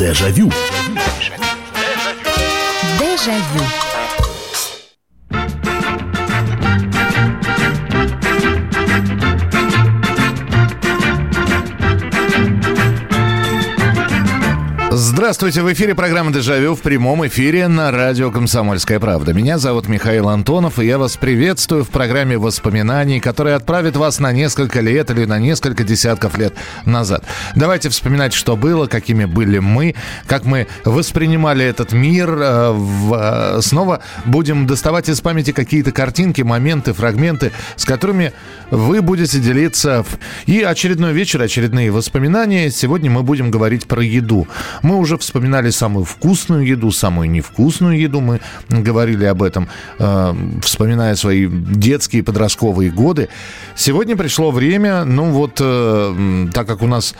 Дежавю. Дежавю. Здравствуйте, в эфире программа «Дежавю» в прямом эфире на радио «Комсомольская правда». Меня зовут Михаил Антонов, и я вас приветствую в программе воспоминаний, которая отправит вас на несколько лет или на несколько десятков лет назад. Давайте вспоминать, что было, какими были мы, как мы воспринимали этот мир. Э, э, снова будем доставать из памяти какие-то картинки, моменты, фрагменты, с которыми вы будете делиться. И очередной вечер, очередные воспоминания. Сегодня мы будем говорить про еду. Мы уже вспоминали самую вкусную еду, самую невкусную еду. Мы говорили об этом, э, вспоминая свои детские подростковые годы. Сегодня пришло время, ну вот, э, так как у нас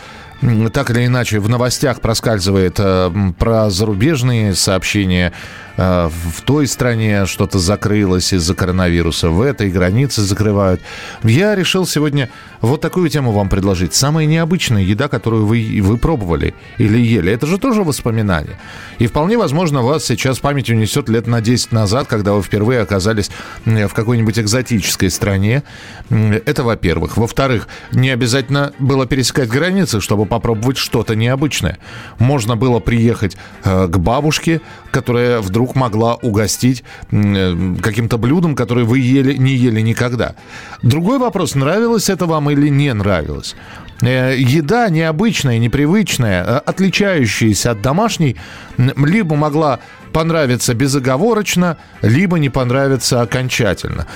так или иначе в новостях проскальзывает э, про зарубежные сообщения Э, в той стране что-то закрылось из-за коронавируса, в этой границы закрывают. Я решил сегодня вот такую тему вам предложить. Самая необычная еда, которую вы, вы пробовали или ели, это же тоже воспоминания. И вполне возможно, вас сейчас память унесет лет на 10 назад, когда вы впервые оказались в какой-нибудь экзотической стране. Это во-первых. Во-вторых, не обязательно было пересекать границы, чтобы попробовать что-то необычное. Можно было приехать э, к бабушке, которая вдруг могла угостить э, каким-то блюдом, которое вы ели, не ели никогда. Другой вопрос, нравилось это вам или не нравилось. Э, еда необычная, непривычная, э, отличающаяся от домашней, либо могла понравиться безоговорочно, либо не понравится окончательно.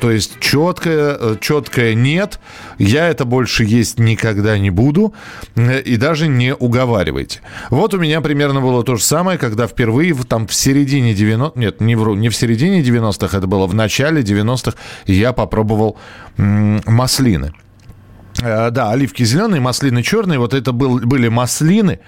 То есть четкое, э, четкое нет, я это больше есть никогда не буду, и даже не уговаривайте. Вот у меня примерно было то же самое, когда впервые там в середине 90 нет, не вру, не в середине 90-х, это было в начале 90-х, я попробовал маслины. Э, да, оливки зеленые, маслины черные. Вот это был, были маслины.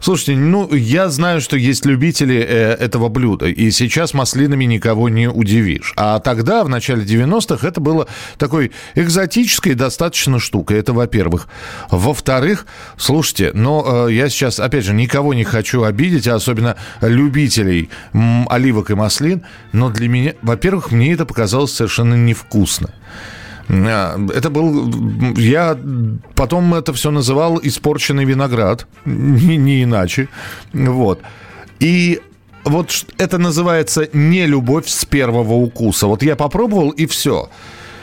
Слушайте, ну, я знаю, что есть любители э, этого блюда, и сейчас маслинами никого не удивишь. А тогда, в начале 90-х, это было такой экзотической достаточно штукой. Это, во-первых. Во-вторых, слушайте, но э, я сейчас, опять же, никого не хочу обидеть, а особенно любителей оливок и маслин, но для меня, во-первых, мне это показалось совершенно невкусно. А, это был... Я потом это все называл испорченный виноград. Не, не иначе. Вот. И вот это называется не любовь с первого укуса. Вот я попробовал, и все.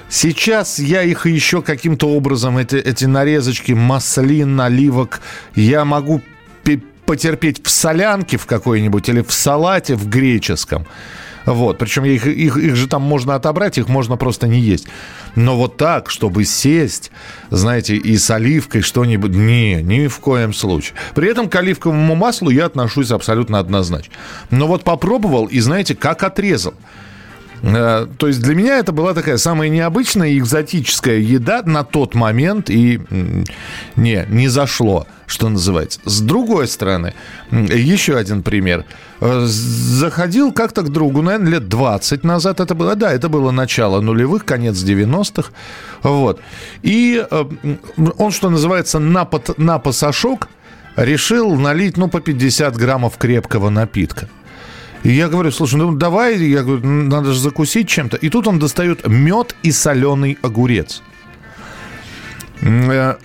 Сейчас я их еще каким-то образом, эти, эти нарезочки маслин, наливок, я могу потерпеть в солянке в какой-нибудь или в салате в греческом. Вот. Причем их, их, их же там можно отобрать, их можно просто не есть. Но вот так, чтобы сесть, знаете, и с оливкой что-нибудь... Не, ни в коем случае. При этом к оливковому маслу я отношусь абсолютно однозначно. Но вот попробовал и, знаете, как отрезал. Э, то есть для меня это была такая самая необычная и экзотическая еда на тот момент, и не, не зашло, что называется. С другой стороны, еще один пример. Э, заходил как-то к другу, наверное, лет 20 назад это было. Да, это было начало нулевых, конец 90-х. Вот. И э, он, что называется, на, под, на пасашок решил налить, ну, по 50 граммов крепкого напитка. И я говорю, слушай, ну давай, я говорю, надо же закусить чем-то. И тут он достает мед и соленый огурец. Э,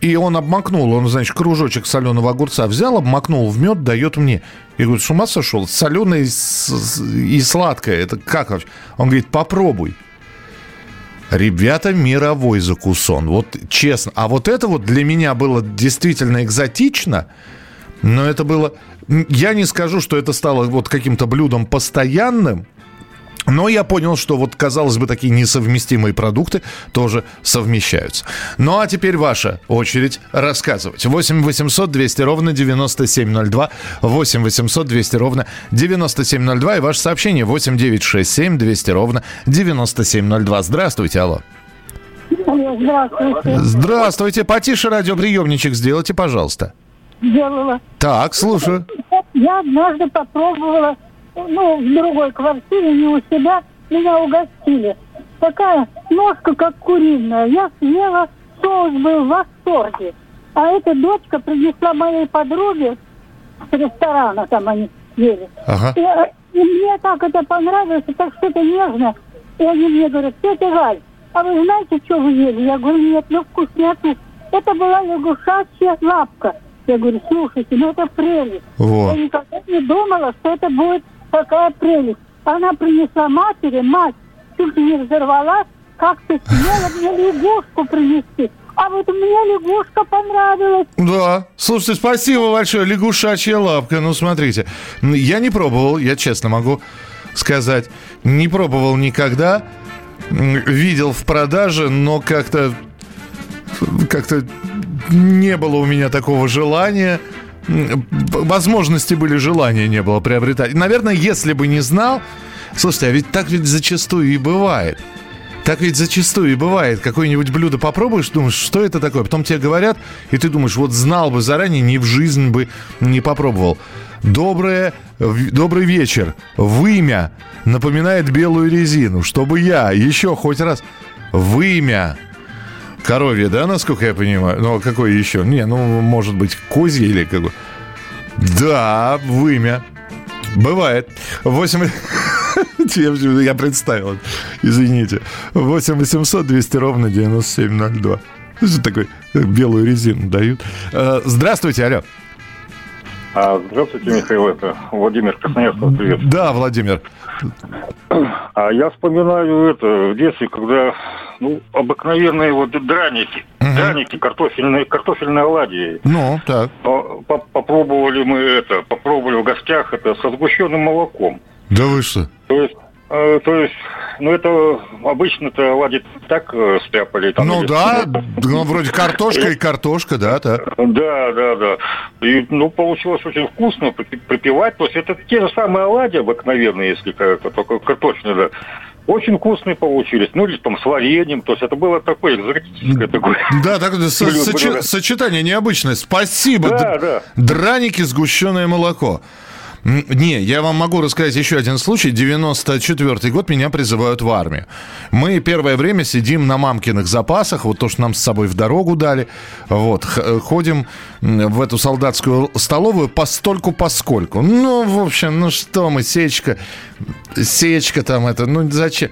и он обмакнул, он, значит, кружочек соленого огурца взял, обмакнул в мед, дает мне. Я говорю, с ума сошел? Соленое и сладкое, это как вообще? Он говорит, попробуй. Ребята, мировой закусон. Вот честно. А вот это вот для меня было действительно экзотично. Но это было... Я не скажу, что это стало вот каким-то блюдом постоянным, но я понял, что вот, казалось бы, такие несовместимые продукты тоже совмещаются. Ну а теперь ваша очередь рассказывать. 8 800 200 ровно 9702. 8 800 200 ровно 9702. И ваше сообщение 8 967 200 ровно 9702. Здравствуйте, алло. Здравствуйте. Здравствуйте. Потише радиоприемничек сделайте, пожалуйста делала. Так, слушаю. Я однажды попробовала, ну, в другой квартире, не у себя, меня угостили. Такая ножка, как куриная. Я съела, соус был в восторге. А эта дочка принесла моей подруге с ресторана там они ели. Ага. И, и мне так это понравилось, так что-то нежно. И они мне говорят, тетя Галь, а вы знаете, что вы ели? Я говорю, нет, ну вкуснятно. Это была лягушачья лапка. Я говорю, слушайте, ну это прелесть. Во. Я никогда не думала, что это будет такая прелесть. Она принесла матери, мать чуть не взорвалась, как-то смела мне лягушку принести. А вот мне лягушка понравилась. Да. Слушайте, спасибо большое. Лягушачья лапка. Ну, смотрите. Я не пробовал, я честно могу сказать. Не пробовал никогда. Видел в продаже, но как-то... Как-то не было у меня такого желания. Возможности были, желания не было приобретать. Наверное, если бы не знал... Слушайте, а ведь так ведь зачастую и бывает. Так ведь зачастую и бывает. Какое-нибудь блюдо попробуешь, думаешь, что это такое? Потом тебе говорят, и ты думаешь, вот знал бы заранее, ни в жизнь бы не попробовал. Доброе, добрый вечер. Вымя напоминает белую резину. Чтобы я еще хоть раз... Вымя. Коровье, да, насколько я понимаю? Ну, а какое еще? Не, ну, может быть, козье или какое? Да, вымя. Бывает. 8... Я представил. Извините. 8 800 200 ровно 9702. Что такое? Белую резину дают. Э, Здравствуйте, алло. А, здравствуйте, Михаил, это Владимир Красноярск, вас привет. Да, Владимир. А я вспоминаю это в детстве, когда ну, обыкновенные вот драники, Мгм. драники картофельные, картофельные оладьи. Ну, так. По- по- Попробовали мы это, попробовали в гостях это со сгущенным молоком. Да вы что? То есть, то есть, ну это обычно-то оладьи так э, стряпали. Там, Ну или- да, ну, вроде картошка и картошка, да, так. Да, да, да. И, ну, получилось очень вкусно припевать. То есть это те же самые оладьи обыкновенные, если только картофельные, да. Очень вкусные получились. Ну, или там с вареньем. То есть это было такое экзотическое такое. Да, так со- сочи- сочетание необычное. Спасибо. Да, Д- да. Драники, сгущенное молоко. Не, я вам могу рассказать еще один случай. 94 год меня призывают в армию. Мы первое время сидим на мамкиных запасах, вот то, что нам с собой в дорогу дали. Вот, х- ходим в эту солдатскую столовую постольку поскольку. Ну, в общем, ну что мы, сечка, сечка там это, ну зачем?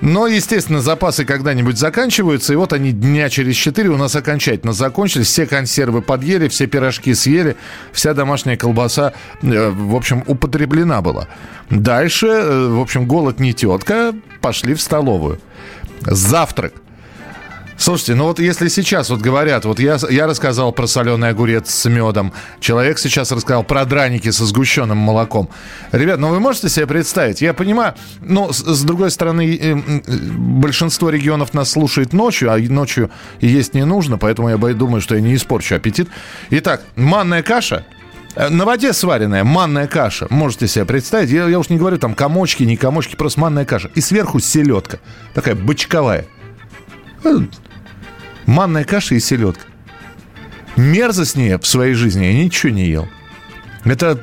Но, естественно, запасы когда-нибудь заканчиваются, и вот они дня через четыре у нас окончательно закончились. Все консервы подъели, все пирожки съели, вся домашняя колбаса, э, в общем, употреблена была. Дальше, э, в общем, голод не тетка, пошли в столовую. Завтрак. Слушайте, ну вот если сейчас вот говорят, вот я, я рассказал про соленый огурец с медом, человек сейчас рассказал про драники со сгущенным молоком. Ребят, ну вы можете себе представить? Я понимаю, но с, с другой стороны, э, э, большинство регионов нас слушает ночью, а ночью есть не нужно, поэтому я думаю, что я не испорчу аппетит. Итак, манная каша, Э, На воде сваренная манная каша. Можете себе представить? Я, я уж не говорю там комочки, не комочки, просто манная каша. И сверху селедка. Такая бочковая. Манная каша и селедка. Мерзостнее в своей жизни я ничего не ел. Это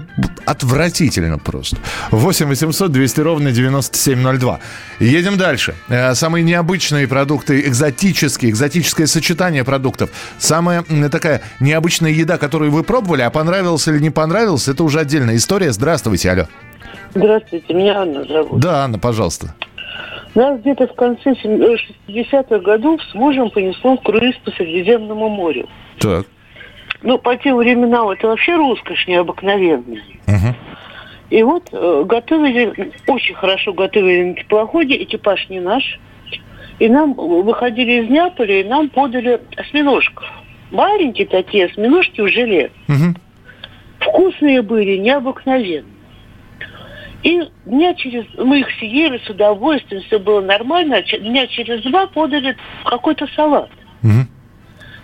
отвратительно просто. 8 800 200 ровно 9702. Едем дальше. Э, Самые необычные продукты, экзотические, экзотическое сочетание продуктов. Самая такая необычная еда, которую вы пробовали, а понравилась или не понравилась, это уже отдельная история. Здравствуйте, алло. Здравствуйте, меня Анна зовут. Да, Анна, пожалуйста. Нас где-то в конце сем- э, 60-х годов с мужем понесло в круиз по Средиземному морю. Так. Ну, по тем временам это вообще роскошь необыкновенная. Мгм. И вот э, готовили, очень хорошо готовили на теплоходе, экипаж не наш. И нам э, выходили из Неаполя, и нам подали осьминожков. Маленькие такие осьминожки в желе. Мгм. Вкусные были, необыкновенные. И дня через... Мы их съели с удовольствием, все было нормально. а Дня через два подали какой-то салат. Мгм.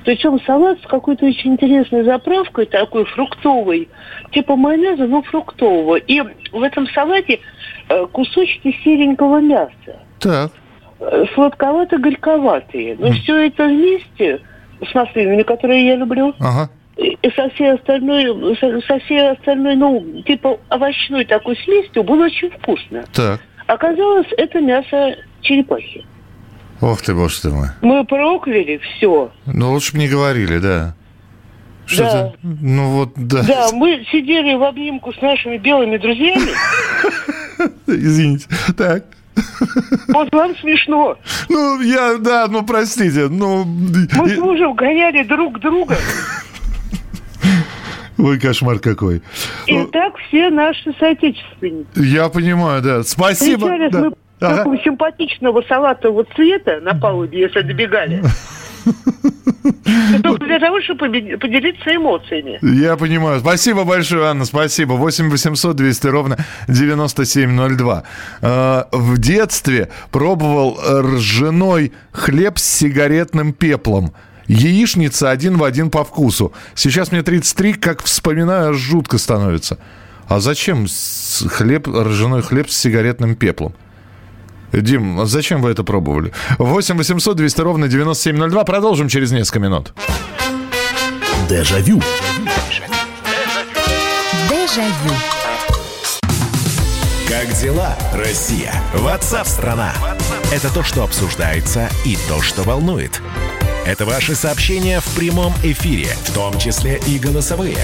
Причем салат с какой-то очень интересной заправкой, такой фруктовой, типа майонеза, но фруктового. И в этом салате э, кусочки серенького мяса, Так. э, сладковато-горьковатые. Но все это вместе с маслинами, которые я люблю, Ага. Со всей остальной, со, со всей остальной, ну, типа овощной такой смесью было очень вкусно. Так. Оказалось, это мясо черепахи. Ох ты, боже ты мой. Мы прокляли все. Ну, лучше бы не говорили, да. Да. Ну вот, да. Да, мы сидели в обнимку с нашими белыми друзьями. Извините. Так. Вот вам смешно. Ну, я, да, ну, простите, ну... Мы с мужем гоняли друг друга. Ой, кошмар какой. И так все наши соотечественники. Я понимаю, да. Спасибо. Встречались да. мы Ага. такого симпатичного салатового цвета на палубе, если добегали. Только для того, чтобы поделиться эмоциями. Я понимаю. Спасибо большое, Анна, спасибо. 8 800 200 ровно 9702. Э, В детстве пробовал ржаной хлеб с сигаретным пеплом. Яичница один в один по вкусу. Сейчас мне 33, как вспоминаю, аж жутко становится. А зачем хлеб, ржаной хлеб с сигаретным пеплом? Дим, а зачем вы это пробовали? 8 800 200 ровно 9702. Продолжим через несколько минут. Дежавю. Дежавю. Как дела, Россия? Ватсап-страна! Это то, что обсуждается и то, что волнует. Это ваши сообщения в прямом эфире, в том числе и голосовые.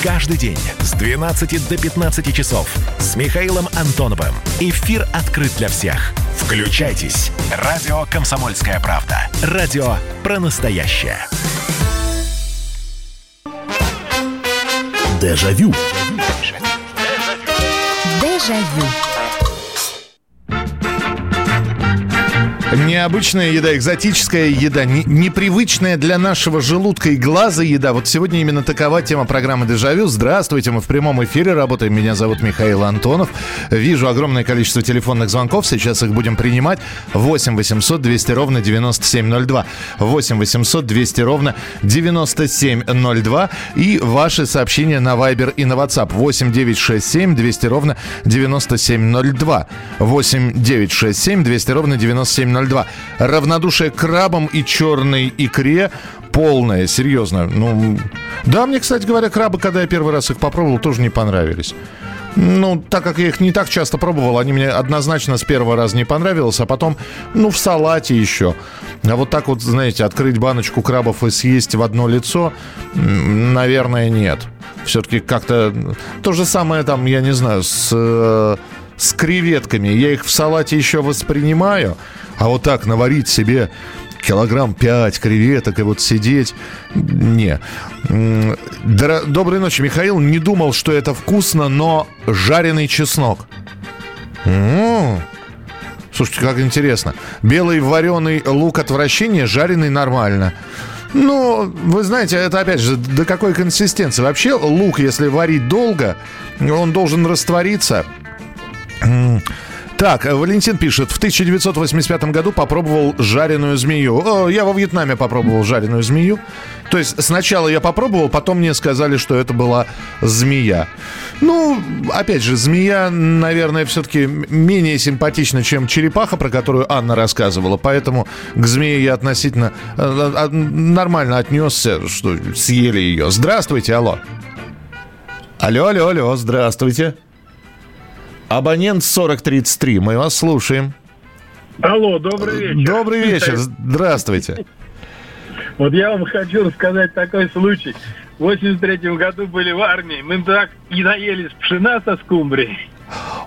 Каждый день с 12 до 15 часов с Михаилом Антоновым. Эфир открыт для всех. Включайтесь. Радио «Комсомольская правда». Радио про настоящее. Дежавю. Дежавю. Необычная еда, экзотическая еда, не- непривычная для нашего желудка и глаза еда. Вот сегодня именно такова тема программы «Дежавю». Здравствуйте, мы в прямом эфире работаем. Меня зовут Михаил Антонов. Вижу огромное количество телефонных звонков. Сейчас их будем принимать. 8 800 200 ровно 9702. 8 800 200 ровно 9702. И ваши сообщения на Viber и на WhatsApp. 8 967 200 ровно 9702. 8 967 200 ровно 9702. Равнодушие к крабам и черной икре полное, серьезно. Ну, да, мне, кстати говоря, крабы, когда я первый раз их попробовал, тоже не понравились. Ну, так как я их не так часто пробовал, они мне однозначно с первого раза не понравились, а потом, ну, в салате еще. А вот так вот, знаете, открыть баночку крабов и съесть в одно лицо, наверное, нет. Все-таки как-то то же самое там, я не знаю, с, э, с креветками. Я их в салате еще воспринимаю, а вот так наварить себе килограмм 5 креветок и вот сидеть... Не. Доброй ночи, Михаил. Не думал, что это вкусно, но жареный чеснок. М, Слушайте, как интересно. Белый вареный лук отвращения, жареный нормально. Ну, вы знаете, это опять же, до какой консистенции? Вообще лук, если варить долго, он должен раствориться. Так, Валентин пишет, в 1985 году попробовал жареную змею. О, я во Вьетнаме попробовал жареную змею. То есть сначала я попробовал, потом мне сказали, что это была змея. Ну, опять же, змея, наверное, все-таки менее симпатична, чем черепаха, про которую Анна рассказывала. Поэтому к змее я относительно э, э, нормально отнесся, что съели ее. Здравствуйте, алло. Алло, алло, алло, здравствуйте. Абонент 4033, мы вас слушаем. Алло, добрый вечер. Добрый вечер, здравствуйте. Вот я вам хочу рассказать такой случай. В 83 году были в армии. Мы так и наелись пшена со скумбрией.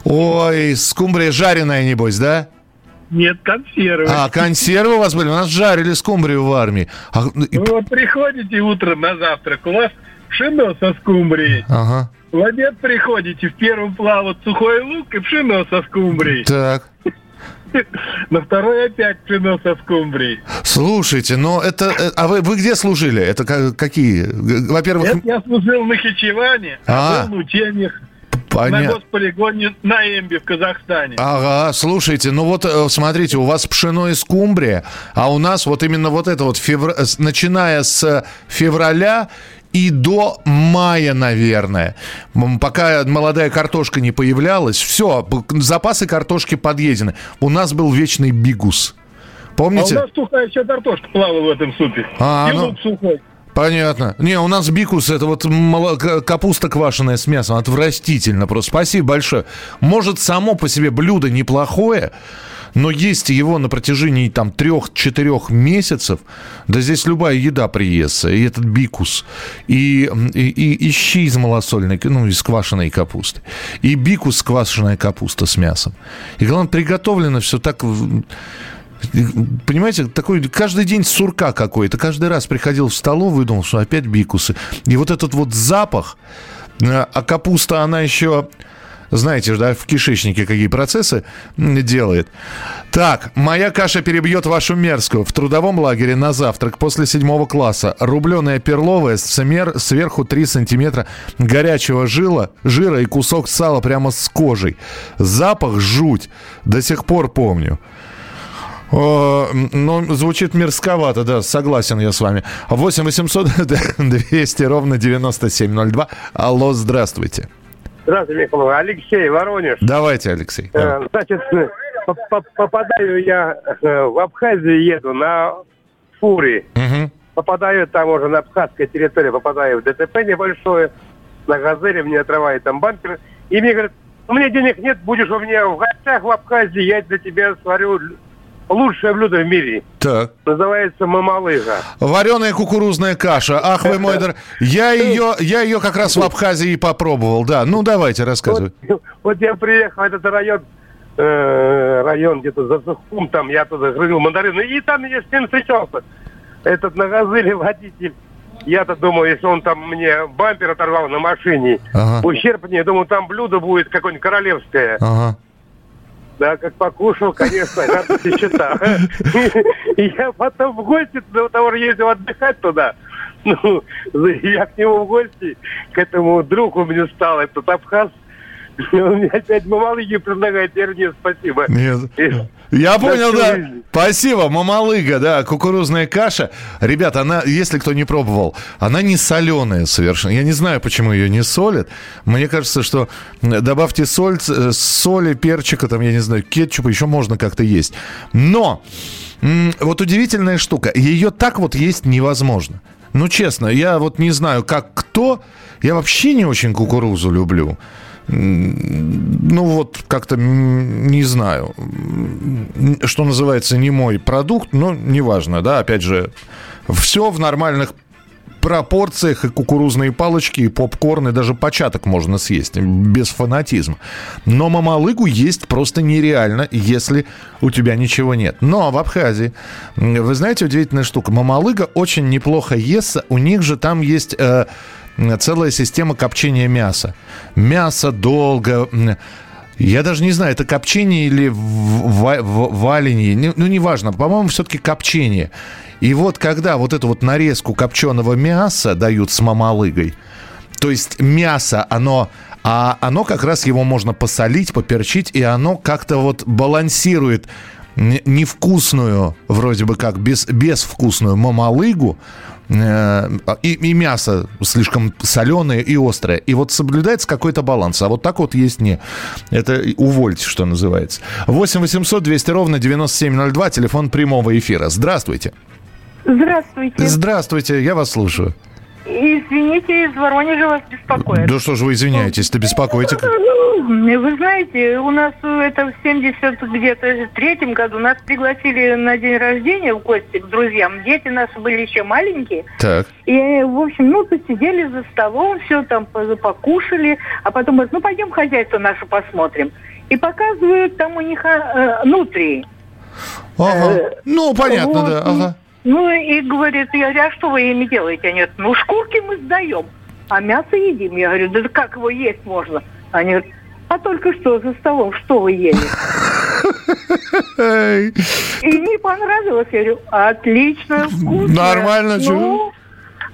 Ой, скумбрия жареная, небось, да? Нет, консервы. А, консервы у вас были? У нас жарили скумбрию в армии. А, и- Вы вот приходите утром на завтрак, у вас пшено со скумбрией. Ага, В обед приходите, в первом плавает сухой лук и пшено со скумбрией. так. На второй опять пшено со скумбрией. Слушайте, но это... э, А вы, вы где служили? Это ка- какие? Во-первых, Это я служил на Хичеване, А. а был на учениях на понятно. госполигоне на Эмбе в Казахстане. Ага, слушайте, ну вот э, смотрите, у вас пшено и скумбрия, а у нас вот именно вот это вот, февр- начиная с февраля и до мая, наверное, пока молодая картошка не появлялась, все, запасы картошки подъедены. У нас был вечный бигус. А у Помните? нас сухая еще картошка плавала в этом супе. А, и ну- лук сухой. Понятно. Не, у нас бикус это вот капуста квашеная с мясом. Отвратительно просто. Спасибо большое. Может, само по себе блюдо неплохое, но есть его на протяжении там трех-четырех месяцев, да здесь любая еда приестся, и этот бикус, и, и, и, и щи из малосольной, ну, из квашеной капусты, и бикус квашеная капуста с мясом. И главное, приготовлено все так Понимаете, такой каждый день сурка какой-то. Каждый раз приходил в столовую и думал, что опять бикусы. И вот этот вот запах, э, а капуста, она еще знаете же, да, в кишечнике какие процессы делает. Так, моя каша перебьет вашу мерзкую. В трудовом лагере на завтрак после седьмого класса рубленая перловая, смер, сверху 3 сантиметра горячего жила, жира и кусок сала прямо с кожей. Запах жуть. До сих пор помню. О, ну, звучит мерзковато, да, согласен я с вами. 8 800 200 ровно 9702. Алло, здравствуйте. Здравствуйте, Михаил. Алексей, Воронеж. Давайте, Алексей. Э, значит, попадаю я э, в Абхазию, еду на фуре. Угу. Попадаю там уже на абхазской территории, попадаю в ДТП небольшое, на газели, мне отрывает там бампер. И мне говорят, у меня денег нет, будешь у меня в гостях в Абхазии, я для тебя сварю лучшее блюдо в мире. Так. Называется мамалыга. Вареная кукурузная каша. Ах вы мой дорогой. Я ее, я ее как раз в Абхазии попробовал. Да, ну давайте, рассказывай. Вот, вот я приехал в этот район, э, район где-то за Сухум, там я туда грызил мандарины, и там я с ним встречался. Этот на газеле водитель. Я-то думаю, если он там мне бампер оторвал на машине, ага. ущерб мне, думаю, там блюдо будет какое-нибудь королевское. Ага. Да, как покушал, конечно, надо счета. И я потом в гости до того же ездил отдыхать туда. Ну, я к нему в гости, к этому другу мне стал, этот абхаз, он мне опять мамалыги предлагает, я нет, спасибо. Нет. Я понял, да. Спасибо, мамалыга, да, кукурузная каша. Ребята, она, если кто не пробовал, она не соленая совершенно. Я не знаю, почему ее не солят. Мне кажется, что добавьте соль, э, соли, перчика, там, я не знаю, кетчупа, еще можно как-то есть. Но вот удивительная штука, ее так вот есть невозможно. Ну, честно, я вот не знаю, как кто, я вообще не очень кукурузу люблю ну вот как-то не знаю, что называется, не мой продукт, но неважно, да, опять же, все в нормальных пропорциях и кукурузные палочки, и попкорн, и даже початок можно съесть, без фанатизма. Но мамалыгу есть просто нереально, если у тебя ничего нет. Но в Абхазии, вы знаете, удивительная штука, мамалыга очень неплохо естся, у них же там есть... Э, целая система копчения мяса. Мясо долго... Я даже не знаю, это копчение или валенье, ну, неважно, по-моему, все-таки копчение. И вот когда вот эту вот нарезку копченого мяса дают с мамалыгой, то есть мясо, оно, а оно как раз его можно посолить, поперчить, и оно как-то вот балансирует невкусную, вроде бы как, без, безвкусную мамалыгу, и, и мясо слишком соленое и острое. И вот соблюдается какой-то баланс. А вот так вот есть не. Это увольте, что называется. 8 800 200 ровно 9702, телефон прямого эфира. Здравствуйте. Здравствуйте. Здравствуйте, я вас слушаю. Извините, из Воронежа вас беспокоит. Да что же вы извиняетесь-то, беспокоите? Ну, вы знаете, у нас это в 70 где-то третьем году нас пригласили на день рождения в гости к друзьям. Дети наши были еще маленькие. Так. И, в общем, ну, посидели за столом, все там покушали, а потом говорят, ну, пойдем хозяйство наше посмотрим. И показывают там у них э, внутри. Ага. Э, ну, понятно, вот. да. Ага. Ну и говорит, я говорю, а что вы ими делаете? Они говорят, ну шкурки мы сдаем, а мясо едим. Я говорю, да как его есть можно? Они говорят, а только что за столом, что вы ели? И не понравилось. Я говорю, отлично, вкусно. Нормально, ну,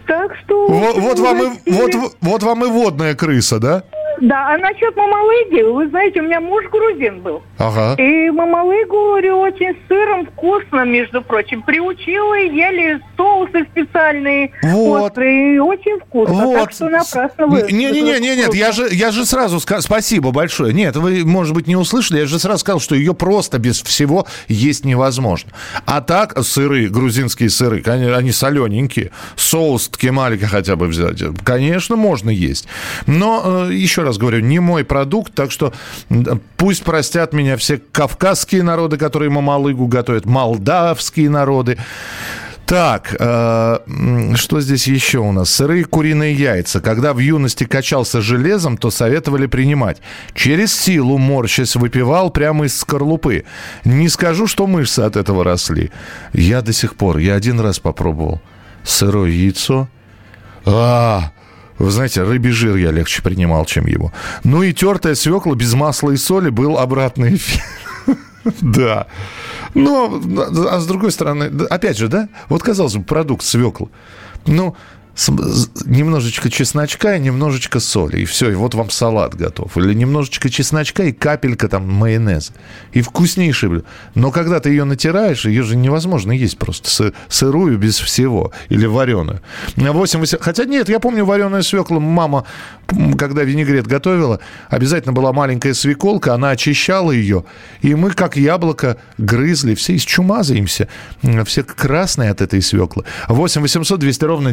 так что... Вот, вот, вам и, вот, вот вам и водная крыса, да? Да, а насчет мамалыги, вы знаете, у меня муж грузин был. Ага. И мамалыгу, говорю, очень сыром вкусно, между прочим. Приучила, ели соусы специальные, вот. острые, и очень вкусно. Вот. Так что напрасно вы... Не-не-не, нет, я же, я же сразу сказал, спасибо большое. Нет, вы, может быть, не услышали, я же сразу сказал, что ее просто без всего есть невозможно. А так, сыры, грузинские сыры, они солененькие, соус ткемалика хотя бы взять, конечно, можно есть. Но, э, еще раз раз говорю, не мой продукт, так что пусть простят меня все кавказские народы, которые мамалыгу готовят, молдавские народы. Так, э, что здесь еще у нас? Сырые куриные яйца. Когда в юности качался железом, то советовали принимать. Через силу, морщась, выпивал прямо из скорлупы. Не скажу, что мышцы от этого росли. Я до сих пор, я один раз попробовал. Сырое яйцо. А, вы знаете, рыбий жир я легче принимал, чем его. Ну и тертая свекла без масла и соли был обратный эффект. Да. Но, а с другой стороны, опять же, да, вот казалось бы, продукт свекла. Ну, немножечко чесночка и немножечко соли, и все, и вот вам салат готов. Или немножечко чесночка и капелька там майонеза. И вкуснейший блюдо. Но когда ты ее натираешь, ее же невозможно есть просто сы- сырую без всего. Или вареную. 8, Хотя нет, я помню вареную свеклу. Мама, когда винегрет готовила, обязательно была маленькая свеколка, она очищала ее. И мы, как яблоко, грызли. Все из чумазаемся. Все красные от этой свеклы. 8 800 200 ровно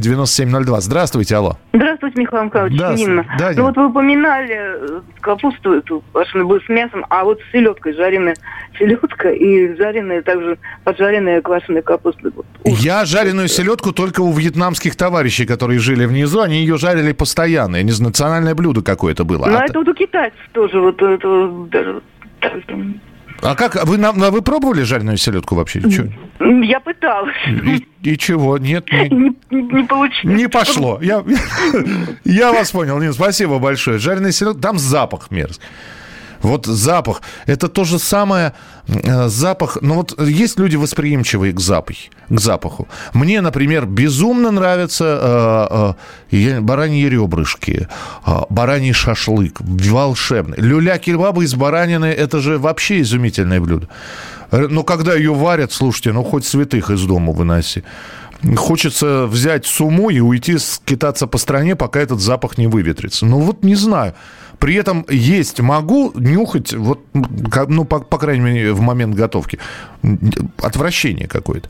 9702. Здравствуйте, алло. Здравствуйте, Михаил Михайлович. Да, Нина. да, ну вот вы упоминали э, капусту эту, было с мясом, а вот с селедкой, жареная селедка и жареная также поджаренная квашеная капуста. Вот. Я жареную селедку только у вьетнамских товарищей, которые жили внизу. Они ее жарили постоянно. Я не знаю, национальное блюдо какое-то было. Ну, А, это вот у китайцев тоже вот это даже. А как? Вы, на- вы пробовали жареную селедку вообще? М, Я пыталась. И, и чего? Нет, не, Не, не- получилось. не пошло. Я, я вас понял, Нин, спасибо большое. Жареная селедка, там запах мерзкий. Вот запах. Это то же самое э, запах. Ну вот есть люди восприимчивые к запаху. К запаху. Мне, например, безумно нравятся э, э, бараньи ребрышки, э, бараний шашлык, волшебный. Люля-кебабы из баранины – это же вообще изумительное блюдо. Э, Но когда ее варят, слушайте, ну хоть святых из дома выноси. Хочется взять сумму и уйти скитаться по стране, пока этот запах не выветрится. Ну вот не знаю. При этом есть могу, нюхать, вот, ну, по, по крайней мере, в момент готовки. Отвращение какое-то.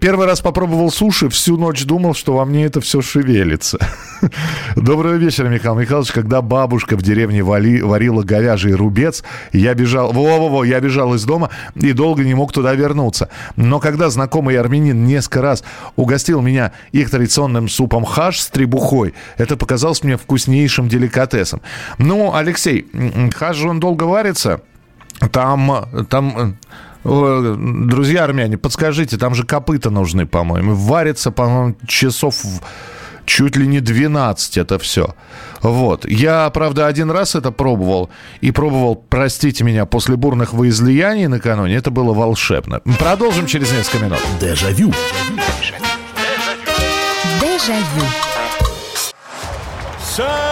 Первый раз попробовал суши, всю ночь думал, что во мне это все шевелится. Доброго вечера, Михаил Михайлович. Когда бабушка в деревне вали- варила говяжий рубец, я бежал, во-во-во, я бежал из дома и долго не мог туда вернуться. Но когда знакомый армянин несколько раз угостил меня их традиционным супом хаш с требухой, это показалось мне вкуснейшим деликатесом. Ну, Алексей, хаш же он долго варится. Там, там, э, друзья армяне, подскажите, там же копыта нужны, по-моему. Варится, по-моему, часов чуть ли не 12 это все. Вот. Я, правда, один раз это пробовал. И пробовал, простите меня, после бурных выизлияний накануне. Это было волшебно. Продолжим через несколько минут. Дежавю. Дежавю. Самые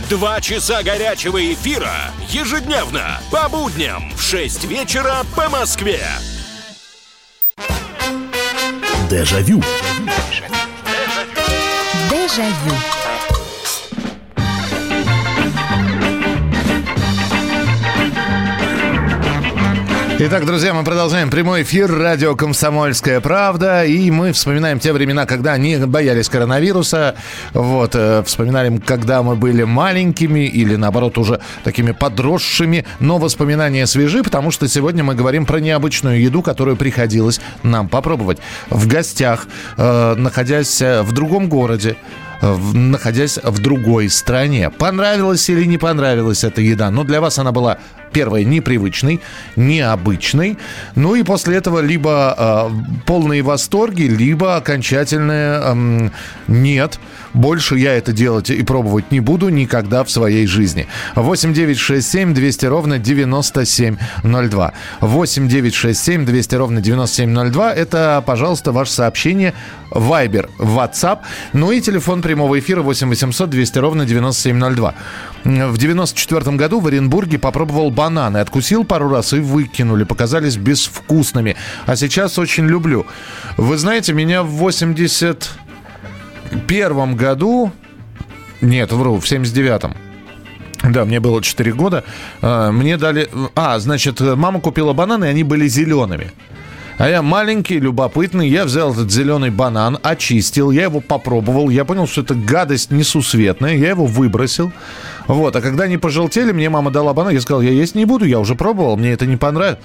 Два часа горячего эфира ежедневно по будням в 6 вечера по Москве. Дежавю. Дежавю. Итак, друзья, мы продолжаем прямой эфир радио «Комсомольская правда». И мы вспоминаем те времена, когда не боялись коронавируса. Вот, э, вспоминаем, когда мы были маленькими или, наоборот, уже такими подросшими. Но воспоминания свежи, потому что сегодня мы говорим про необычную еду, которую приходилось нам попробовать. В гостях, э, находясь э, в другом городе, в- находясь в другой стране. Понравилась или не понравилась эта еда? Ну, для вас она была, первое, непривычной, необычной. Ну и после этого либо э, полные восторги, либо окончательное эм, нет. Больше я это делать и пробовать не буду никогда в своей жизни. 8 9 6 7 200 ровно 9702. 8 9 6 7 200 ровно 9702. Это, пожалуйста, ваше сообщение Viber, WhatsApp. Ну и телефон прямого эфира 8 800 200 ровно 9702. В 94 году в Оренбурге попробовал бананы. Откусил пару раз и выкинули. Показались безвкусными. А сейчас очень люблю. Вы знаете, меня в 81 году... Нет, вру, в 79-м. Да, мне было 4 года. А, Мне дали... А, значит, мама купила бананы, они были зелеными. А я маленький, любопытный, я взял этот зеленый банан, очистил, я его попробовал, я понял, что это гадость несусветная, я его выбросил. Вот, а когда они пожелтели, мне мама дала банан, я сказал, я есть не буду, я уже пробовал, мне это не понравилось.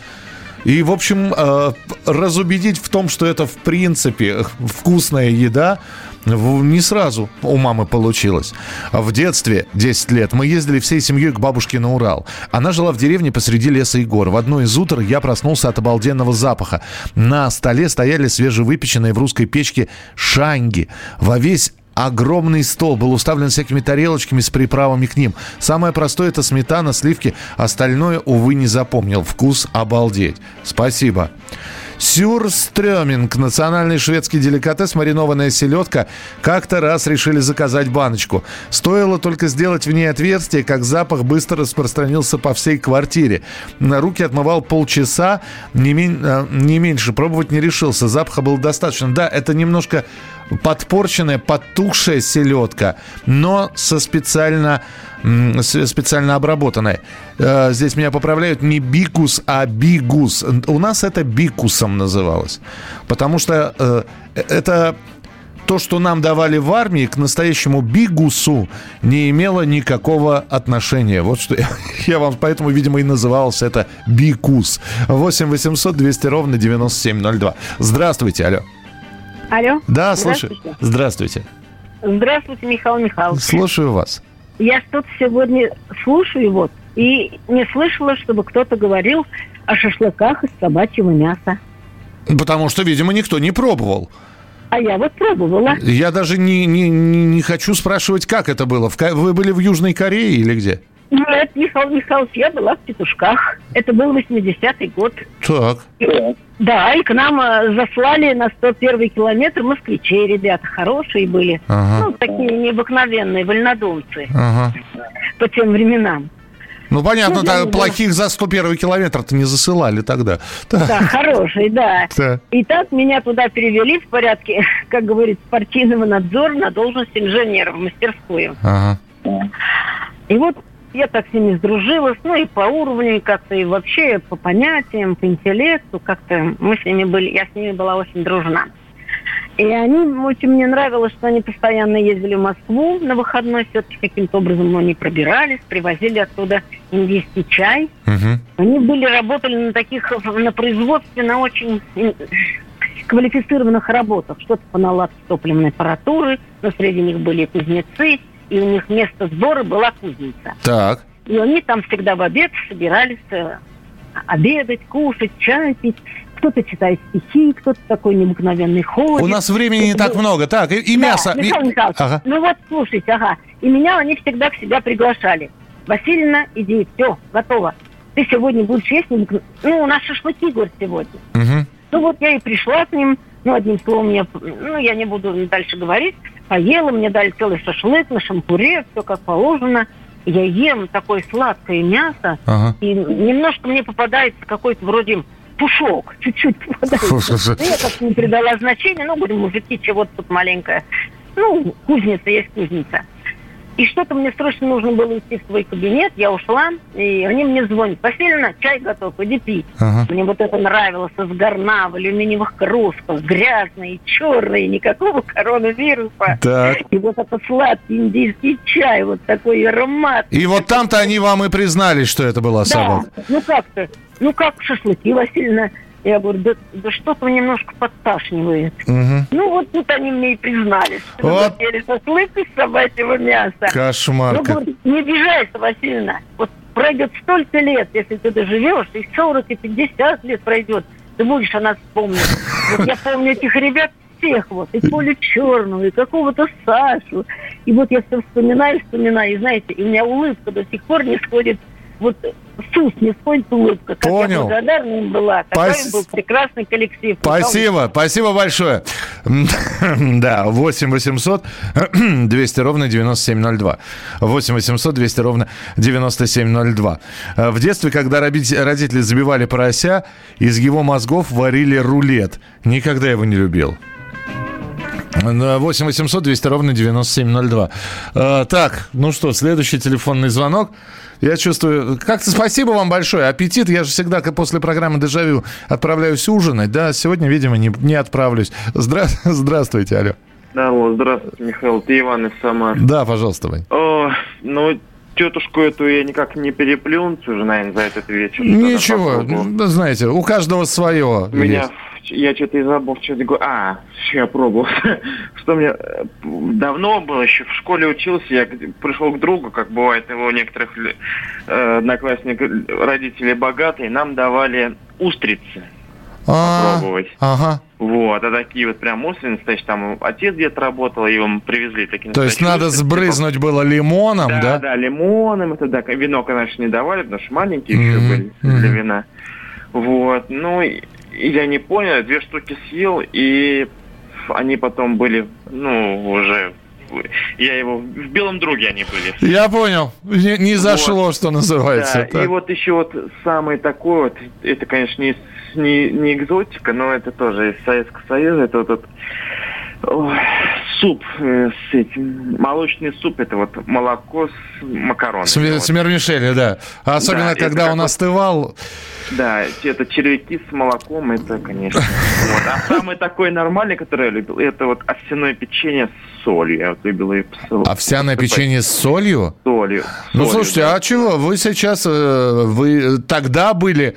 И, в общем, э, разубедить в том, что это в принципе вкусная еда, не сразу у мамы получилось. В детстве, 10 лет, мы ездили всей семьей к бабушке на Урал. Она жила в деревне посреди леса и гор. В одно из утр я проснулся от обалденного запаха. На столе стояли свежевыпеченные в русской печке шанги. Во весь Огромный стол был уставлен всякими тарелочками с приправами к ним. Самое простое это сметана, сливки. Остальное, увы, не запомнил. Вкус обалдеть. Спасибо. Сюрстрёминг, национальный шведский деликатес, маринованная селедка. Как-то раз решили заказать баночку. Стоило только сделать в ней отверстие, как запах быстро распространился по всей квартире. На руки отмывал полчаса, не, мен- э, не меньше. Пробовать не решился. Запаха было достаточно. Да, это немножко подпорченная, подтухшая селедка, но со специально, специально обработанная. Э, Здесь меня поправляют не бикус, а бигус. У нас это бикусом называлось. Потому что э, это то, что нам давали в армии, к настоящему бигусу не имело никакого отношения. Вот что я, я вам поэтому, видимо, и назывался это бикус. 8 800 200 ровно 9702. Здравствуйте, алло. Алло. Да, слушаю. Здравствуйте. Здравствуйте. Михаил Михайлович. Слушаю вас. Я что-то сегодня слушаю вот и не слышала, чтобы кто-то говорил о шашлыках из собачьего мяса. Потому что, видимо, никто не пробовал. А я вот пробовала. Я даже не, не, не, хочу спрашивать, как это было. Вы были в Южной Корее или где? Нет, Михаил Михайлович, я была в Петушках. Это был 80-й год. Так. Да, и к нам э, заслали на 101 километр москвичей, ребята хорошие были. Ага. Ну, такие необыкновенные вольнодумцы Ага. по тем временам. Ну, понятно, Ну, да. плохих за 101 километр-то не засылали тогда. Да. Да, хороший, да. Да. И так меня туда перевели в порядке, как говорит, спортивного надзора на должность инженера в мастерскую. Ага. И вот я так с ними сдружилась, ну и по уровню, и как-то и вообще по понятиям, по интеллекту, как-то мы с ними были, я с ними была очень дружна. И они, очень мне нравилось, что они постоянно ездили в Москву на выходной, все-таки каким-то образом ну, они пробирались, привозили оттуда индийский чай. Они были, работали на таких, на производстве, на очень квалифицированных работах. Что-то по наладке топливной аппаратуры, но среди них были и кузнецы, и у них место сбора была кузница. Так. И они там всегда в обед собирались э, обедать, кушать, чай пить. Кто-то читает стихи, кто-то такой необыкновенный ходит. У нас времени не так много. Так, и, и Да, мясо. и- Михаил Михайлович, Ага. ну вот слушайте, ага. И меня они всегда к себя приглашали. Васильевна, иди, все, готово. Ты сегодня будешь есть, необыкновенно- ну, у нас шашлыки, говорит, сегодня. Мгм. Ну вот я и пришла к ним, ну, одним словом, я, ну, я не буду дальше говорить, поела, мне дали целый шашлык на шампуре, все как положено. Я ем такое сладкое мясо, Ага. и немножко мне попадается какой-то вроде пушок, чуть-чуть попадается. Ну, я как-то не придала значения, ну, говорю, мужики, чего-то тут маленькое. Ну, кузница есть кузница. И что-то мне срочно нужно было идти в свой кабинет, я ушла, и они мне звонят. Васильевна, чай готов, иди пить. Ага. Мне вот это нравилось, из горна, в алюминиевых кружках, грязные, черные, никакого коронавируса. Так. И вот этот сладкий индийский чай, вот такой аромат. И вот там-то они вам и признались, что это была Да, собака. ну как-то, ну как шашлыки, Васильевна. Я говорю, да, да что-то немножко подташнивает. Мгм. Ну вот тут они мне и признались, что Вот. вот. ели шашлык из собачьего мяса. Кошмар Ну, не обижайся, Васильевна. Вот пройдет столько лет, если ты доживешь, и 40, и 50 лет пройдет, ты будешь о нас вспомнить. Вот я помню этих ребят всех вот, и Полю Черную, и какого-то Сашу. И вот я все вспоминаю, вспоминаю, и знаете, и у меня улыбка до сих пор не сходит вот с уст не сходит улыбка. Как Понял. я благодарна им была. Такой Пас- был прекрасный коллектив. Спасибо, спасибо большое. Да, 8 800 200 ровно 9702. 8 800 200 ровно 9702. Э, В детстве, когда родители забивали порося, из его мозгов варили рулет. Никогда его не любил. На 8 800 200 ровно 9702. Э, так, ну что, следующий телефонный звонок. Я чувствую... Как-то спасибо вам большое. Аппетит. Я же всегда после программы «Дежавю» отправляюсь ужинать. Да, сегодня, видимо, не, не отправлюсь. Здра... Здравствуйте, алло. Алло, здравствуйте, Михаил, ты Иван из Самары. Да, пожалуйста, Вань. О, ну, тетушку эту я никак не переплюнуть уже, наверное, за этот вечер. Ничего, ну, знаете, у каждого свое. У меня, есть. Я что-то и забыл, что говорю. А, я пробовал. Что мне э, давно было, еще в школе учился, я пришел к другу, как бывает его у некоторых э, одноклассников, родители богатые, нам давали устрицы А, попробовать. Ага. Вот, а такие вот прям устрицы, настоящие, там отец где-то работал, и ему привезли такие То есть надо устрицы. сбрызнуть было лимоном, Да, да? да, лимоном, это да, вино, конечно, не давали, потому что маленькие еще Мгм, были для вина. Вот, ну, и я не понял, две штуки съел, и они потом были, ну, уже, я его, в белом друге они были. Я понял. Не, не зашло, что называется. Да, Так. и вот еще вот самый такой вот, это, конечно, не, не, не экзотика, но это тоже из Советского Союза, это вот, этот, ой, суп э, с этим, молочный суп, это вот молоко с макаронами. С, с Мермишеля, да. А Особенно, Да, когда он вот- остывал. Да, это червяки с молоком, это, конечно. Вот. А самый такой нормальный, который я любил, это вот овсяное печенье с солью. Я вот любил ее. Овсяное печенье с солью? солью. Ну, слушайте, да. а чего? Вы сейчас, э, вы тогда были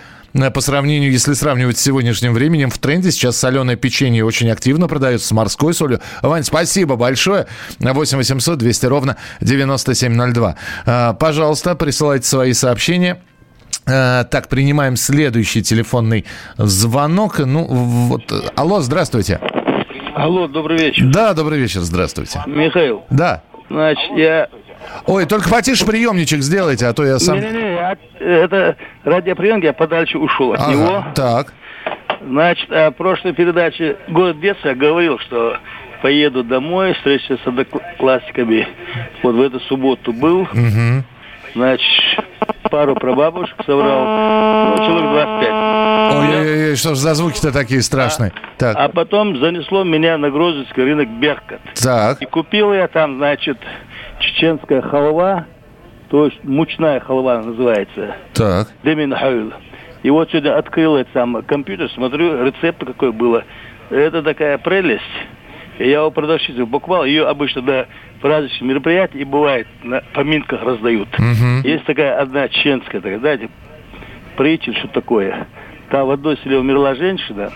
по сравнению, если сравнивать с сегодняшним временем, в тренде сейчас соленое печенье очень активно продается с морской солью. Вань, спасибо большое. 8 800 200 ровно 9702. А, Пожалуйста, присылайте свои сообщения. А, Так, принимаем следующий телефонный звонок. Ну, вот. э, Алло, здравствуйте. Алло, добрый вечер. Да, добрый вечер, здравствуйте. Михаил, Да. значит, я... Ой, только потише приемничек сделайте, а то я сам... Не-не-не, от- это радиоприемник, я подальше ушел от Ага, него. Так. Значит, о прошлой передаче «Город детства» я говорил, что поеду домой, встречусь с одноклассниками. Вот в эту субботу был. Мгм. Значит, пару прабабушек собрал. Ну, человек 25. Ой-ой-ой, что ж за звуки-то такие страшные? Так, А потом занесло меня на Грозовский рынок Беркат. так. И купил я там, значит, чеченская халва, то есть мучная халва называется. Так. Демин Хайл. И вот сегодня открыл этот сам компьютер, смотрю, рецепт какой было. Это такая прелесть. И я у продавщицы покупал, ее обычно до праздничных мероприятий и бывает на поминках раздают. Мгм. Есть такая одна чеченская, такая, знаете, притча, что такое. Там в одной селе умерла женщина,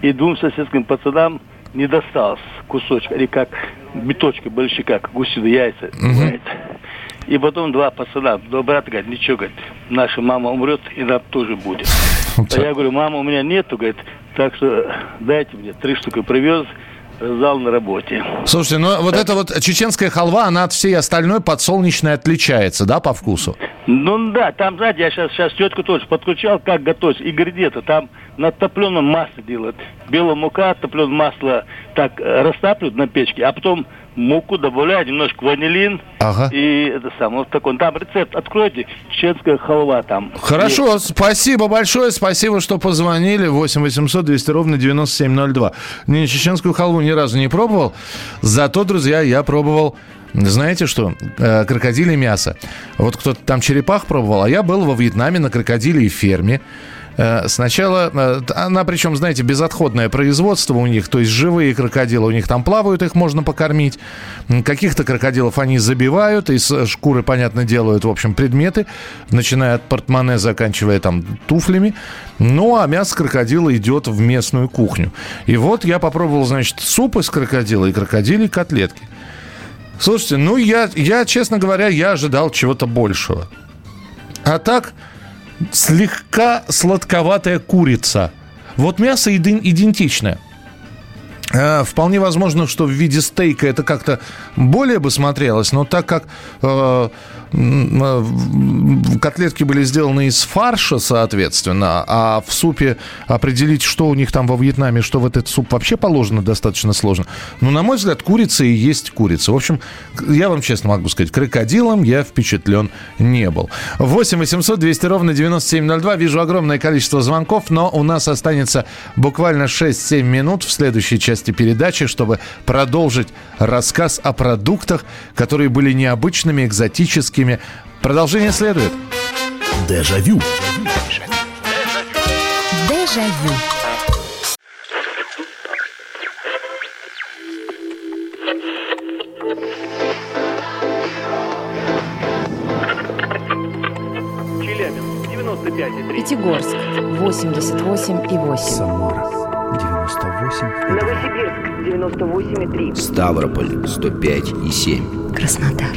и двум соседским пацанам не досталось кусочка, или как биточка большие, как гусиные яйца бывает. И потом два пацана, два брата говорят, ничего, говорит, наша мама умрет, и нам тоже будет. А я говорю, мама у меня нету, говорит, так что дайте мне три штуки привез, раздал на работе. Слушайте, ну вот эта вот чеченская халва, она от всей остальной подсолнечной отличается, да, по вкусу? Ну да, там, знаете, я сейчас, сейчас тетку тоже подключал, как готовить. И говорит, это там на топленом масле делают. Белая мука, топленое масло так э, растапливают на печке, а потом муку добавляют, немножко ванилин. Ага. И это самое, вот такой. Там рецепт откройте, чеченская халва там. Хорошо, спасибо большое, спасибо, что позвонили. 8 800 200 ровно 9702. Не, чеченскую халву ни разу не пробовал, зато, друзья, я пробовал знаете что? Э, крокодиле мясо. Вот кто-то там черепах пробовал, а я был во Вьетнаме на крокодиле ферме. Э, Сначала, э, она причем, знаете, безотходное производство у них, то есть живые крокодилы, у них там плавают, их можно покормить. Каких-то крокодилов они забивают, из э, шкуры, понятно, делают, в общем, предметы, начиная от портмоне, заканчивая там туфлями. Ну, а мясо крокодила идет в местную кухню. И вот я попробовал, значит, суп из крокодила и крокодилей котлетки. Слушайте, ну я, я, честно говоря, я ожидал чего-то большего. А так, слегка сладковатая курица. Вот мясо иден- идентичное. Э, Вполне возможно, что в виде стейка это как-то более бы смотрелось, но так как э, котлетки были сделаны из фарша, соответственно, а в супе определить, что у них там во Вьетнаме, что в этот суп вообще положено, достаточно сложно. Но, на мой взгляд, курица и есть курица. В общем, я вам честно могу сказать, крокодилом я впечатлен не был. 8 800 200 ровно 9702. Вижу огромное количество звонков, но у нас останется буквально 6-7 минут в следующей части передачи, чтобы продолжить рассказ о продуктах, которые были необычными, экзотическими. Продолжение следует. Дежавю. Дежавю. Челябинск, 95,3. Пятигорск 88 и 8. Самара 98. Новосибирск 98,3. Ставрополь 105 и 7. Краснодар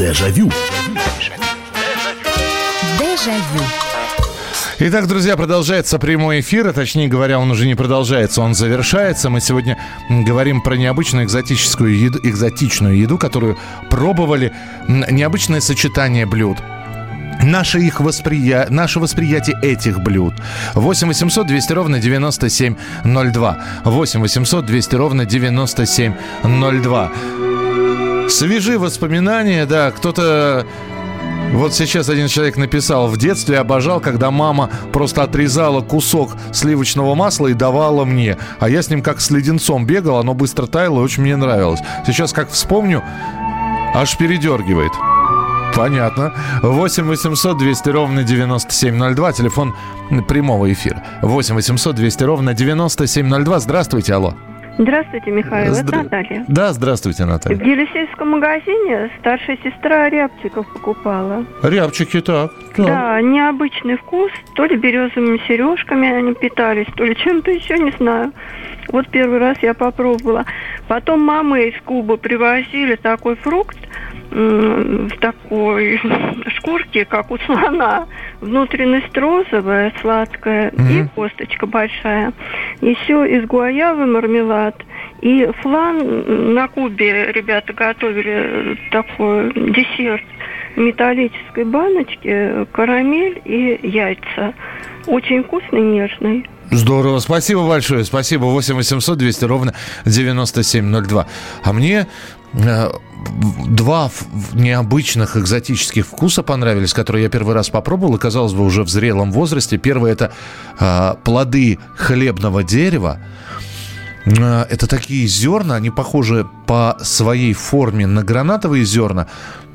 Дежавю. Дежавю. Итак, друзья, продолжается прямой эфир, а точнее говоря, он уже не продолжается, он завершается. Мы сегодня говорим про необычную экзотическую еду, экзотичную еду, которую пробовали, необычное сочетание блюд. Наше, их восприя... Наше восприятие этих блюд. 8 800 200 ровно 9702. 8 800 200 ровно 9702. Свежие воспоминания, да, кто-то... Вот сейчас один человек написал, в детстве обожал, когда мама просто отрезала кусок сливочного масла и давала мне. А я с ним как с леденцом бегал, оно быстро таяло и очень мне нравилось. Сейчас как вспомню, аж передергивает. Понятно. 8 800 200 ровно 9702. Телефон прямого эфира. 8 800 200 ровно 9702. Здравствуйте, алло. Здравствуйте, Михаил. Это Здра- Наталья. Да, здравствуйте, В Наталья. Елисейском магазине старшая сестра рябчиков покупала. Рябчики, так. так. Да, необычный вкус. То ли березовыми сережками они питались, то ли чем-то еще, не знаю. Вот первый раз я попробовала. Потом мамы из Кубы привозили такой фрукт в такой шкурке, как у слона. Внутренность розовая, сладкая и косточка большая. Еще из гуаявы мармелад. И флан на Кубе ребята готовили такой десерт в металлической баночке, карамель и яйца. Очень вкусный, нежный. Здорово, спасибо большое, спасибо. 8 800 200 ровно 9702. А мне э, два необычных экзотических вкуса понравились, которые я первый раз попробовал, и, казалось бы, уже в зрелом возрасте. Первое – это э, плоды хлебного дерева. Э, Это такие зерна, они похожи по своей форме на гранатовые зерна,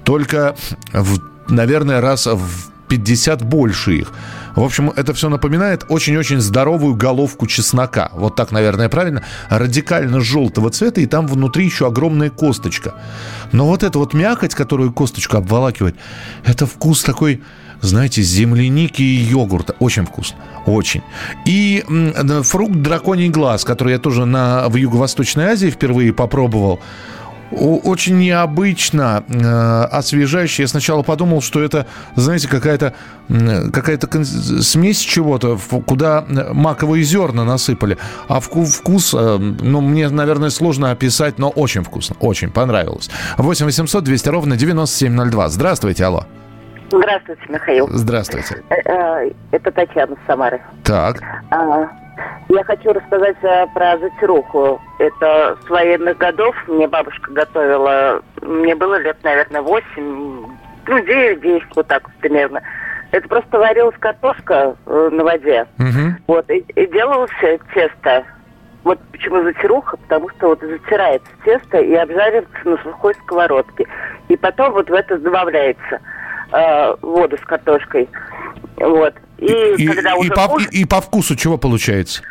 только, в, наверное, раз в 50 больше их. В общем, это все напоминает очень-очень здоровую головку чеснока. Вот так, наверное, правильно. Радикально желтого цвета, и там внутри еще огромная косточка. Но вот эта вот мякоть, которую косточку обволакивает, это вкус такой, знаете, земляники и йогурта. Очень вкусно. Очень. И фрукт драконий глаз, который я тоже на, в Юго-Восточной Азии впервые попробовал. Очень необычно, э, освежающе. Я сначала подумал, что это, знаете, какая-то кон- смесь чего-то, куда э, маковые зерна насыпали. А вку- вкус, э, ну, мне, наверное, сложно описать, но очень вкусно. Очень понравилось. 8 800 200 ровно 9702. Здравствуйте, алло. Здравствуйте, Михаил. Здравствуйте. Э, Это Татьяна Самары. Так. А, Я хочу рассказать э, про затируху. Это с военных годов. Мне бабушка готовила. Мне было лет, наверное, 8, ну, 9-10, вот так вот примерно. Это просто варилась картошка э, на воде. Вот, и, и делалось тесто. Вот почему затируха, потому что вот затирается тесто и обжаривается на сухой сковородке. И потом вот в это добавляется э, воду с картошкой. Вот. И, И, когда и уже по, вкус- и- и по вкусу чего получается?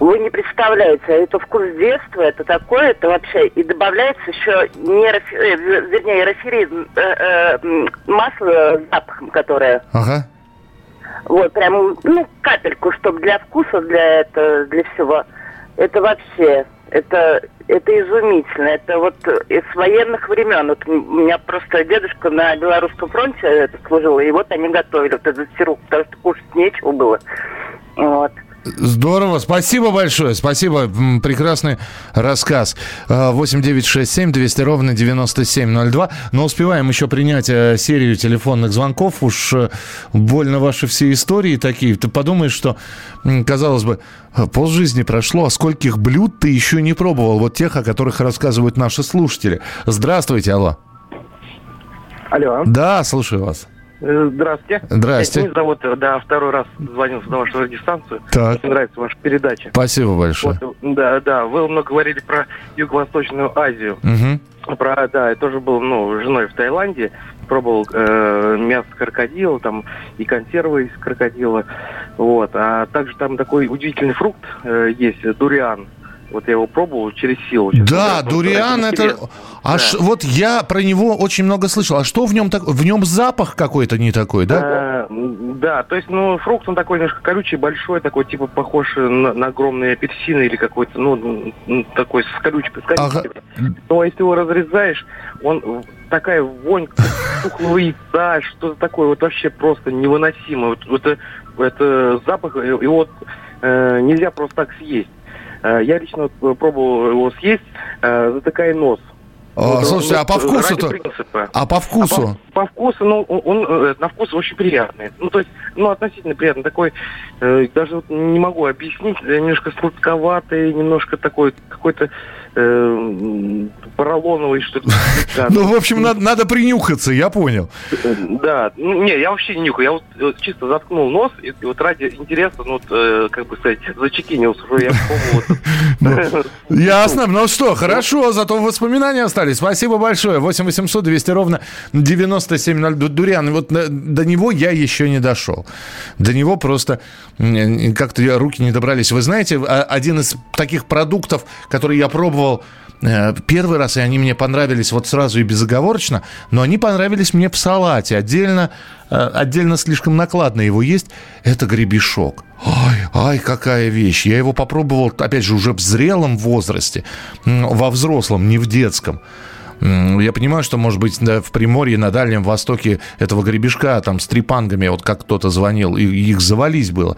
Вы не представляете, это вкус детства, это такое, это вообще, и добавляется еще нейрофи- э, вернее, эроферин, э, э, масло с запахом, которое, Ага. вот, прям, ну, капельку, чтобы для вкуса, для это, для всего. Это вообще, это, это изумительно. Это вот из военных времен. Вот у меня просто дедушка на Белорусском фронте это служил, и вот они готовили вот этот сироп, потому что кушать нечего было. Вот. Здорово, спасибо большое, спасибо, прекрасный рассказ. А, 8967 200 ровно 9702. Но успеваем еще принять э, серию телефонных звонков. Уж э, больно ваши все истории такие. Ты подумаешь, что, казалось бы, э, полжизни прошло, а скольких блюд ты еще не пробовал? Вот тех, о которых рассказывают наши слушатели. Здравствуйте, алло. Алло. Да, слушаю вас. Э, Здравствуйте. Здрасте. Меня зовут, э, да, второй раз звонил на вашу радиостанцию. Так. Мне нравится ваша передача. Спасибо большое. Вот, э, да, да, вы много говорили про Юго-Восточную Азию. Мгм. Про, да, я тоже был, ну, женой в Таиланде, пробовал э, мясо крокодила, там, и консервы из крокодила, вот. А также там такой удивительный фрукт э, есть, дуриан. Вот я его пробовал через силу. честно Да. Ну, дуриан это... интересно. А Да. ш- вот я про него очень много слышал. А что в нем так? В нем запах какой-то не такой, да? Э, Да, то есть, ну, фрукт, он такой немножко колючий, большой, такой, типа, похож на, на огромные апельсины или какой-то, ну, такой с колючкой, с колючкой. Но если его разрезаешь, он такая вонь тухлого яйца, что-то такое, вот вообще просто невыносимо. Вот, вот это, это запах, и и вот э, нельзя просто так съесть. Э, я лично вот пробовал его съесть, э, затыкая нос. А, слушайте, ну, а по вкусу-то? А по вкусу? по, по вкусу, ну, он, он, э, на вкус очень приятный. Ну, то есть, ну, относительно приятный. Такой, э, даже вот не могу объяснить, э, немножко сладковатый, немножко такой, какой-то э, поролоновый, что ли. Ну, в общем, надо, принюхаться, я понял. Да, ну, не, я вообще не нюхаю. Я вот, э, чисто заткнул нос, и, вот ради интереса, ну, э, как бы сказать, зачекинился, что я этот. Ясно. Ну что, хорошо, зато воспоминания остались. Спасибо большое. 8 800 200 ровно 9702. Ду- Дуриан, вот на- до него я еще не дошел. До него просто м, как-то руки не добрались. Вы знаете, а- один из таких продуктов, который я пробовал э, первый раз, и они мне понравились вот сразу и безоговорочно, но они понравились мне в салате. Отдельно, э, отдельно слишком накладно его есть. Это гребешок. Ай, ай, какая вещь. Я его попробовал, опять же, уже в зрелом возрасте, во взрослом, не в детском. Я понимаю, что, может быть, да, в Приморье, на Дальнем Востоке этого гребешка там с трепангами, вот как кто-то звонил, и их завались было.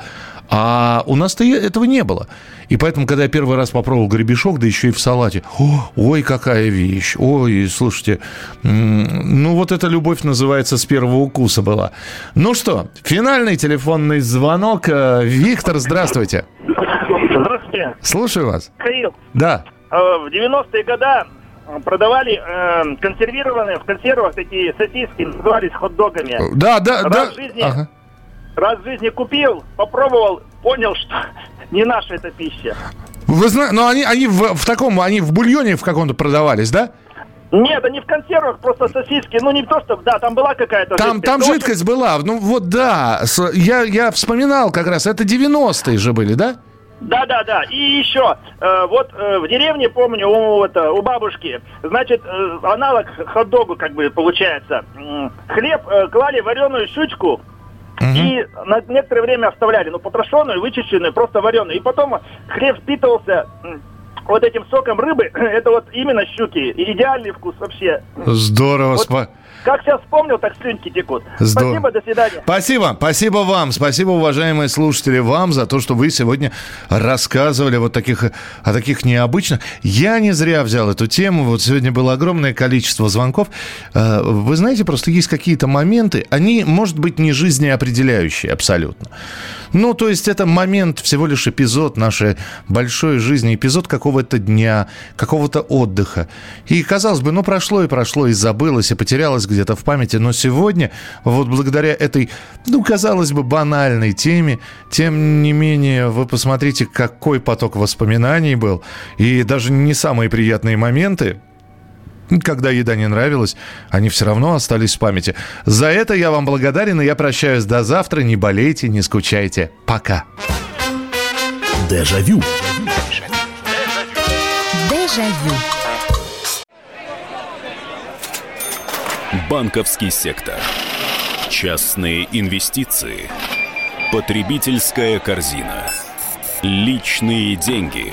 А у нас-то этого не было. И поэтому, когда я первый раз попробовал гребешок, да еще и в салате, о, ой, какая вещь, ой, слушайте, ну вот эта любовь называется с первого укуса была. Ну что, финальный телефонный звонок. Э, Виктор, здравствуйте. Здравствуйте. Слушаю вас. Михаил, Да. э, в 90-е годы продавали э, консервированные в консервах такие сосиски, назывались хот-догами. Да, да, раз да. В жизни, Ага. Раз в жизни купил, попробовал, понял, что не наша эта пища. Вы знаете, но они, они в, в таком, они в бульоне в каком-то продавались, да? Нет, они в консервах, просто сосиски. Ну, не то, что... Да, там была какая-то Там, жидкость. там но очень- жидкость была. Ну вот да, я, я вспоминал как раз, это 90-е же были, да? Да, да, да. И еще, э, вот э, в деревне, помню, у, это, у бабушки, значит, э, аналог хот-догу, как бы, получается. Хлеб э, клали вареную щучку, и на некоторое время оставляли, ну, потрошенную, вычищенную, просто вареную. И потом хлеб впитывался вот этим соком рыбы. Это вот именно щуки. И идеальный вкус вообще. Здорово. Вот спа- Как сейчас вспомнил, так слюнки текут. Здорово. Спасибо, до свидания. Спасибо, спасибо вам, спасибо, уважаемые слушатели, вам за то, что вы сегодня рассказывали вот таких, о таких необычных. Я не зря взял эту тему, вот сегодня было огромное количество звонков. Э, Вы знаете, просто есть какие-то моменты, они, может быть, не жизнеопределяющие абсолютно. Ну, то есть это момент, всего лишь эпизод нашей большой жизни, эпизод какого-то дня, какого-то отдыха. И, казалось бы, ну, прошло и прошло, и забылось, и потерялось где-то в памяти. Но сегодня, вот благодаря этой, ну, казалось бы, банальной теме, тем не менее, вы посмотрите, какой поток воспоминаний был. И даже не самые приятные моменты, когда еда не нравилась, они все равно остались в памяти. За это я вам благодарен, и я прощаюсь до завтра. Не болейте, не скучайте. Пока. Дежавю. Дежавю. Дежавю. Банковский сектор. Частные инвестиции. Потребительская корзина. Личные деньги.